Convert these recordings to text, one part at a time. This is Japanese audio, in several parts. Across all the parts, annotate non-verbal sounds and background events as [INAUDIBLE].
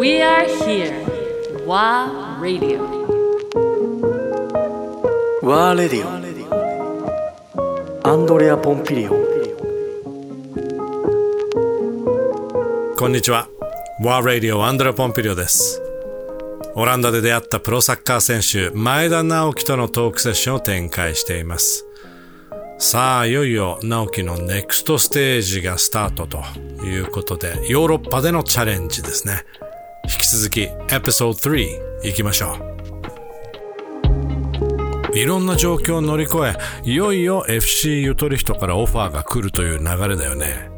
We are here. WA Radio. ワーレディオアンドレア・ポンピリオンこんにちは。ワーラディオアンドレ・ポンピリオです。オランダで出会ったプロサッカー選手、前田直樹とのトークセッションを展開しています。さあ、いよいよ直樹のネクストステージがスタートということで、ヨーロッパでのチャレンジですね。引き続き、エピソード3行きましょう。いろんな状況を乗り越え、いよいよ FC ゆとり人からオファーが来るという流れだよね。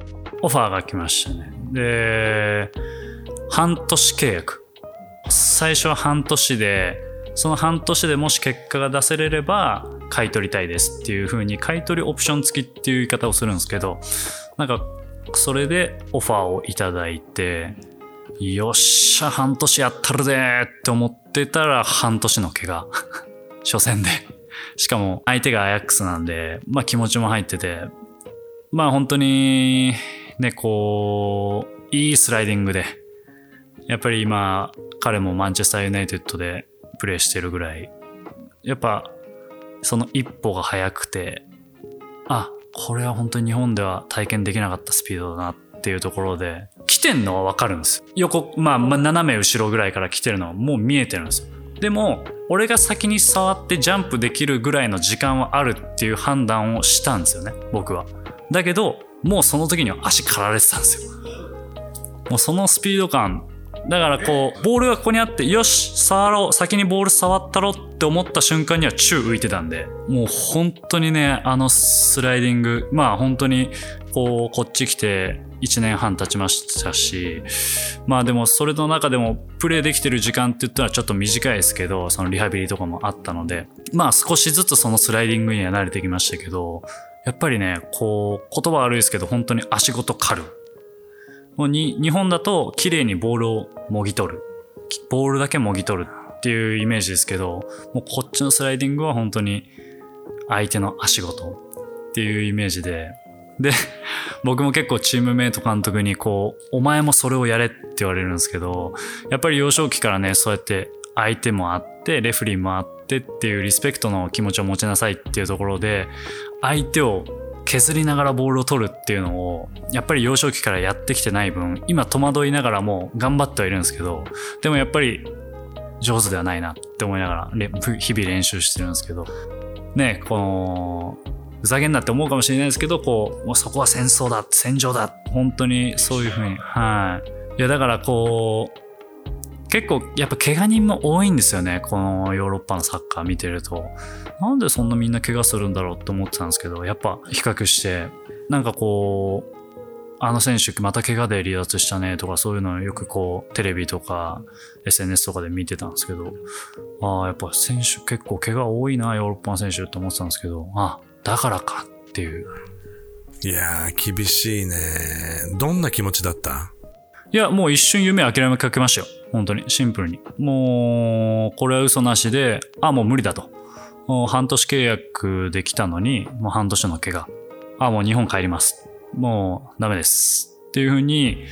オファーが来ましたね。で、半年契約。最初は半年で、その半年でもし結果が出せれれば買い取りたいですっていう風に買い取りオプション付きっていう言い方をするんですけど、なんかそれでオファーをいただいて、よっしゃ、半年やったるでって思ってたら半年の怪我。[LAUGHS] 初戦で。しかも相手がアヤックスなんで、まあ気持ちも入ってて、まあ本当に、ね、こう、いいスライディングで、やっぱり今、彼もマンチェスターユナイテッドでプレーしてるぐらい、やっぱ、その一歩が速くて、あ、これは本当に日本では体験できなかったスピードだなっていうところで、来てんのはわかるんです。横、まあ、まあ、斜め後ろぐらいから来てるのはもう見えてるんですよ。でも、俺が先に触ってジャンプできるぐらいの時間はあるっていう判断をしたんですよね、僕は。だけど、もうその時には足かられてたんですよ。もうそのスピード感。だからこう、ボールがここにあって、よし、触ろう、先にボール触ったろって思った瞬間には宙浮いてたんで、もう本当にね、あのスライディング、まあ本当に、こう、こっち来て1年半経ちましたし、まあでもそれの中でもプレーできてる時間って言ったらちょっと短いですけど、そのリハビリとかもあったので、まあ少しずつそのスライディングには慣れてきましたけど、やっぱりね、こう、言葉悪いですけど、本当に足ごと狩る。に、日本だと綺麗にボールをもぎ取る。ボールだけもぎ取るっていうイメージですけど、もうこっちのスライディングは本当に相手の足ごとっていうイメージで、で、僕も結構チームメイト監督にこう、お前もそれをやれって言われるんですけど、やっぱり幼少期からね、そうやって相手もあって、レフリーもあってっていうリスペクトの気持ちを持ちなさいっていうところで、相手を削りながらボールを取るっていうのを、やっぱり幼少期からやってきてない分、今戸惑いながらも頑張ってはいるんですけど、でもやっぱり上手ではないなって思いながら、日々練習してるんですけど、ね、この、ふざけんなって思うかもしれないですけど、こう、もうそこは戦争だ、戦場だ、本当にそういうふうに、はい。いや、だからこう、結構やっぱ怪我人も多いんですよね。このヨーロッパのサッカー見てると。なんでそんなみんな怪我するんだろうって思ってたんですけど、やっぱ比較して、なんかこう、あの選手また怪我で離脱したねとかそういうのをよくこうテレビとか SNS とかで見てたんですけど、ああ、やっぱ選手結構怪我多いな、ヨーロッパの選手って思ってたんですけど、あだからかっていう。いやー、厳しいね。どんな気持ちだった？いや、もう一瞬夢諦めかけましたよ。本当に、シンプルに。もう、これは嘘なしで、あ、もう無理だと。半年契約できたのに、もう半年の怪我。あ、もう日本帰ります。もうダメです。っていうふうに、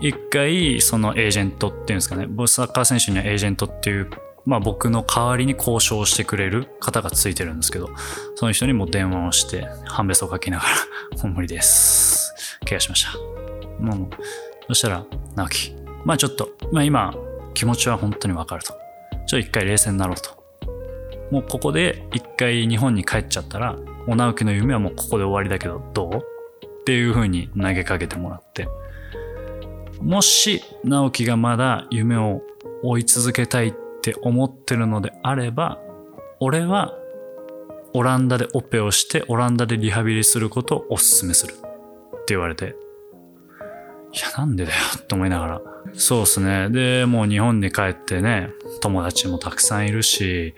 一回、そのエージェントっていうんですかね。ボスサッカー選手にはエージェントっていう、まあ僕の代わりに交渉してくれる方がついてるんですけど、その人にも電話をして、半べそをかきながら、[LAUGHS] もう無理です。怪我しました。もう、そしたら、直樹、まあちょっと、まあ今、気持ちは本当にわかると。ちょっと一回冷静になろうと。もうここで一回日本に帰っちゃったら、もう直樹の夢はもうここで終わりだけど、どう？っていう風に投げかけてもらって。もし、直樹がまだ夢を追い続けたいって思ってるのであれば、俺はオランダでオペをして、オランダでリハビリすることをお勧めする。って言われて、いや、なんでだよって思いながら。そうですね。で、もう日本に帰ってね、友達もたくさんいるし、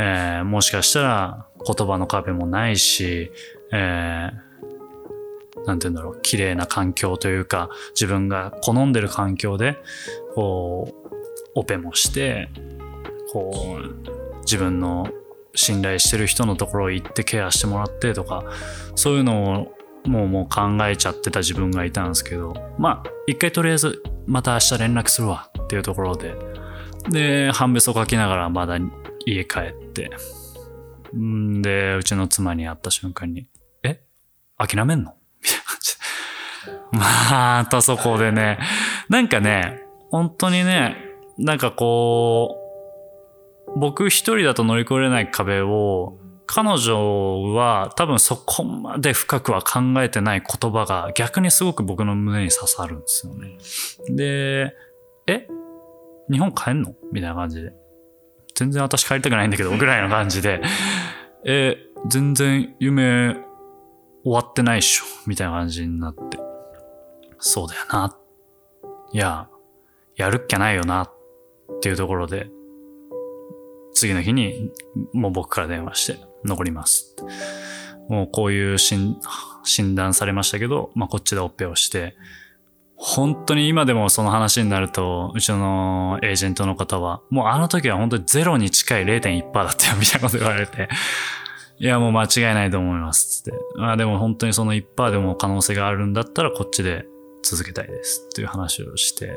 えーもしかしたら言葉の壁もないし、えーなんて言うんだろう、綺麗な環境というか、自分が好んでる環境で、こう、オペもして、こう、自分の信頼してる人のところ行ってケアしてもらってとか、そういうのをもうもう考えちゃってた自分がいたんですけど、まあ、一回とりあえず、また明日連絡するわっていうところで、で、半べそ書きながらまだ家帰って、んで、うちの妻に会った瞬間に、え？諦めんの？みたいな感じ。またそこでね、なんかね、本当にね、なんかこう、僕一人だと乗り越えれない壁を、彼女は多分そこまで深くは考えてない言葉が逆にすごく僕の胸に刺さるんですよね。で、え？日本帰んの？みたいな感じで。全然私帰りたくないんだけど、ぐらいの感じで。え、全然夢終わってないっしょ。みたいな感じになって。そうだよな。いや、やるっきゃないよな。っていうところで、次の日にもう僕から電話して、残ります。もうこういう診 [SIGHS] 診断されましたけど、まあこっちでオペをして、本当に今でもその話になると、うちのエージェントの方は、もうあの時は本当にゼロに近い0.1%だったよ、みたいなこと言われて、[LAUGHS] いや、もう間違いないと思います、つって。まあでも本当にその1%でも可能性があるんだったらこっちで続けたいです、っていう話をして。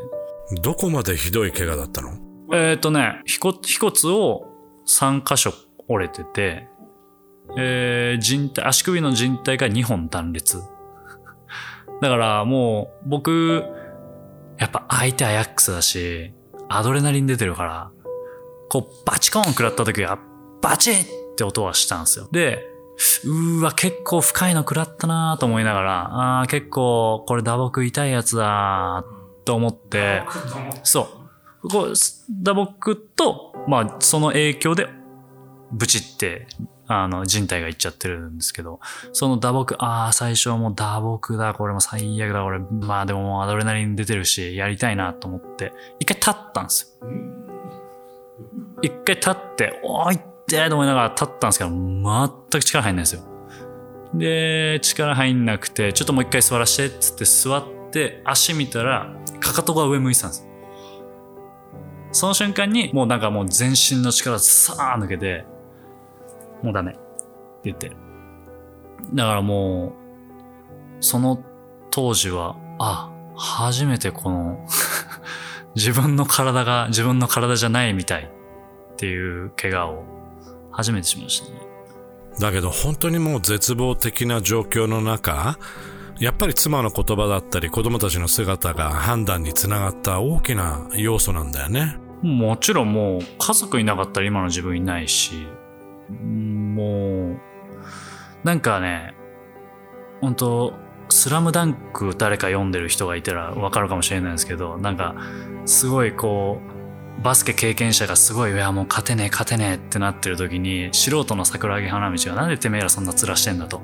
どこまでひどい怪我だったの？えっ、とね、腓骨腓骨を3箇所折れてて、えー、人体、足首の靭帯が2本断裂。だからもう僕、やっぱ相手アヤックスだし、アドレナリン出てるから、こうバチコーン食らった時はバチッって音はしたんですよ。で、うーわ、結構深いの食らったなと思いながら、あー結構これ打撲痛いやつだと思って、そう。こう、打撲と、まあ、その影響で、ブチって、あの、人体がいっちゃってるんですけど、その打撲、ああ、最初はもう打撲だ、これも最悪だ、これ。まあでももうアドレナリン出てるし、やりたいなと思って、一回立ったんですよ。一回立って、おーいってと思いながら立ったんですけど、全く力入んないんですよ。で、力入んなくて、ちょっともう一回座らして、つって座って、足見たら、かかとが上向いてたんですよ。その瞬間に、もうなんかもう全身の力さー抜けて、もうダメって言って。だからもう、その当時は、あ、初めてこの、[LAUGHS] 自分の体が自分の体じゃないみたいっていう怪我を初めてしましたね。だけど本当にもう絶望的な状況の中、やっぱり妻の言葉だったり子供たちの姿が判断につながった大きな要素なんだよね。もちろんもう家族いなかったら今の自分いないし、もう、なんかね、本当スラムダンク誰か読んでる人がいたらわかるかもしれないんですけど、なんか、すごいこう、バスケ経験者がすごい、いやもう勝てねえ勝てねえってなってる時に、素人の桜木花道がなんでてめえらそんな面してんだと。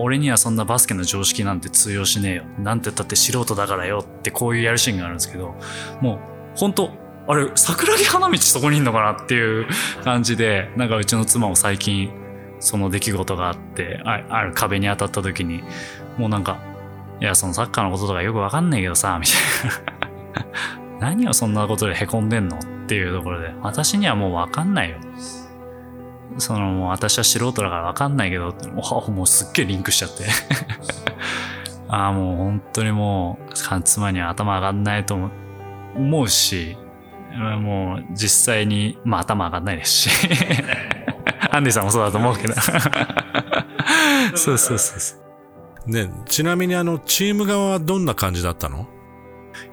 俺にはそんなバスケの常識なんて通用しねえよ。なんて言ったって素人だからよってこういうやるシーンがあるんですけど、もう、本当あれ、桜木花道そこにいんのかなっていう感じで、なんかうちの妻も最近、その出来事があって、あある壁に当たった時に、もうなんか、いや、そのサッカーのこととかよくわかんないけどさ、みたいな。[LAUGHS] 何をそんなことで凹んでんのっていうところで、私にはもうわかんないよ。そのもう私は素人だからわかんないけど、もうもすっげえリンクしちゃって。[LAUGHS] ああ、もう本当にもう、妻には頭上がんないと思うし、もう実際に、まあ頭上がんないですし。[LAUGHS] アンディさんもそうだと思うけど。[LAUGHS] そうそうそうそう。ね、ちなみにあの、チーム側はどんな感じだったの？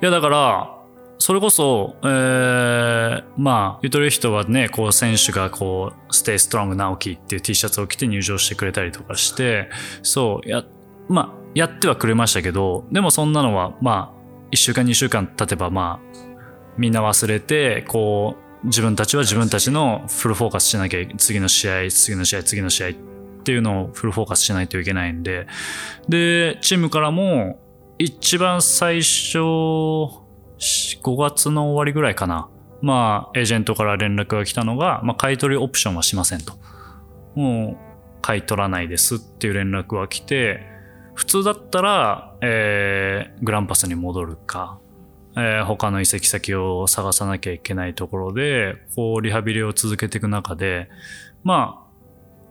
いや、だから、それこそ、えー、まあ、ゆとり人はね、こう、選手がこう、Stay Strong 直樹っていう T シャツを着て入場してくれたりとかして、そう、や、まあ、やってはくれましたけど、でもそんなのは、まあ、一週間、二週間経てば、まあ、みんな忘れて、こう、自分たちは自分たちのフルフォーカスしなきゃ、次の試合、次の試合、次の試合っていうのをフルフォーカスしないといけないんで、で、チームからも、一番最初、5月の終わりぐらいかな。まあ、エージェントから連絡が来たのが、まあ、買い取りオプションはしませんと。もう、買い取らないですっていう連絡が来て、普通だったら、えー、グランパスに戻るか、えー他の移籍先を探さなきゃいけないところで、こう、リハビリを続けていく中で、ま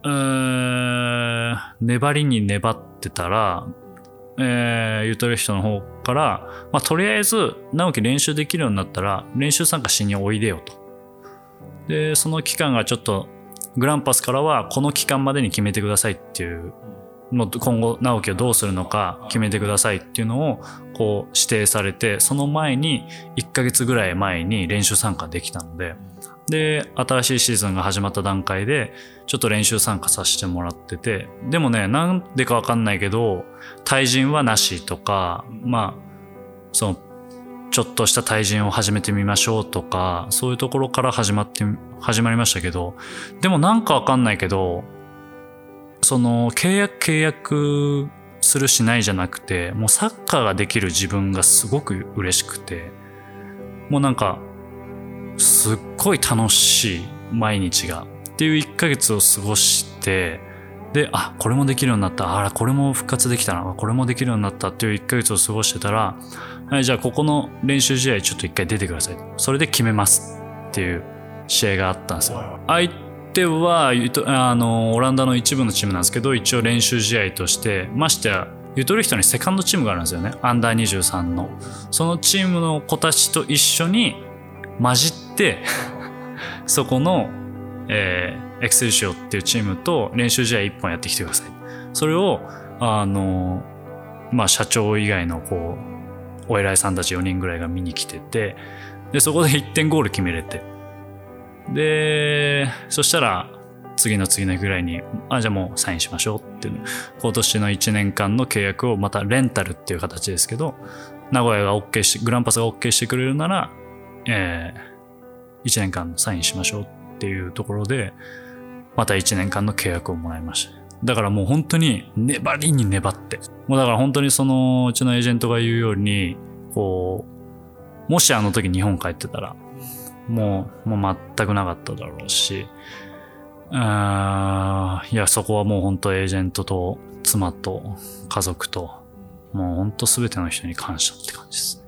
あ、えー粘りに粘ってたら、えー、ゆとり人の方から、まあ、とりあえず、直樹練習できるようになったら、練習参加しにおいでよと。で、その期間がちょっと、グランパスからは、この期間までに決めてくださいっていう、も今後、直樹をどうするのか決めてくださいっていうのを、こう、指定されて、その前に、1ヶ月ぐらい前に練習参加できたので、で、新しいシーズンが始まった段階で、ちょっと練習参加させてもらってて、でもね、なんでかわかんないけど、対人はなしとか、まあ、その、ちょっとした対人を始めてみましょうとか、そういうところから始まって、始まりましたけど、でもなんかわかんないけど、その、契約契約するしないじゃなくて、もうサッカーができる自分がすごく嬉しくて、もうなんか、すっごい楽しい毎日がっていう1ヶ月を過ごしてであこれもできるようになった。あらこれも復活できたな。これもできるようになった。っていう1ヶ月を過ごしてたら、はい、じゃあここの練習試合ちょっと1回出てください。それで決めますっていう試合があったんですよ。相手はあのオランダの一部のチームなんですけど一応練習試合としてましてやゆとり人にセカンドチームがあるんですよね。アンダー23の。そのチームの子たちと一緒に混じって [LAUGHS] そこの、えーエクセルシオっていうチームと練習試合1本やってきてください。それをあのまあ社長以外のこうお偉いさんたち4人ぐらいが見に来ててでそこで1点ゴール決めれて。でそしたら次の次のぐらいにあじゃあもうサインしましょうっていう今年の1年間の契約をまたレンタルっていう形ですけど名古屋が OK してグランパスが OK してくれるならえー、1年間サインしましょうっていうところで、また1年間の契約をもらいました。だからもう本当に粘りに粘って。もうだから本当にそのうちのエージェントが言うように、こう、もしあの時日本帰ってたら、もう、もう全くなかっただろうし、あーいや、そこはもう本当エージェントと妻と家族と、もう本当全ての人に感謝って感じですね。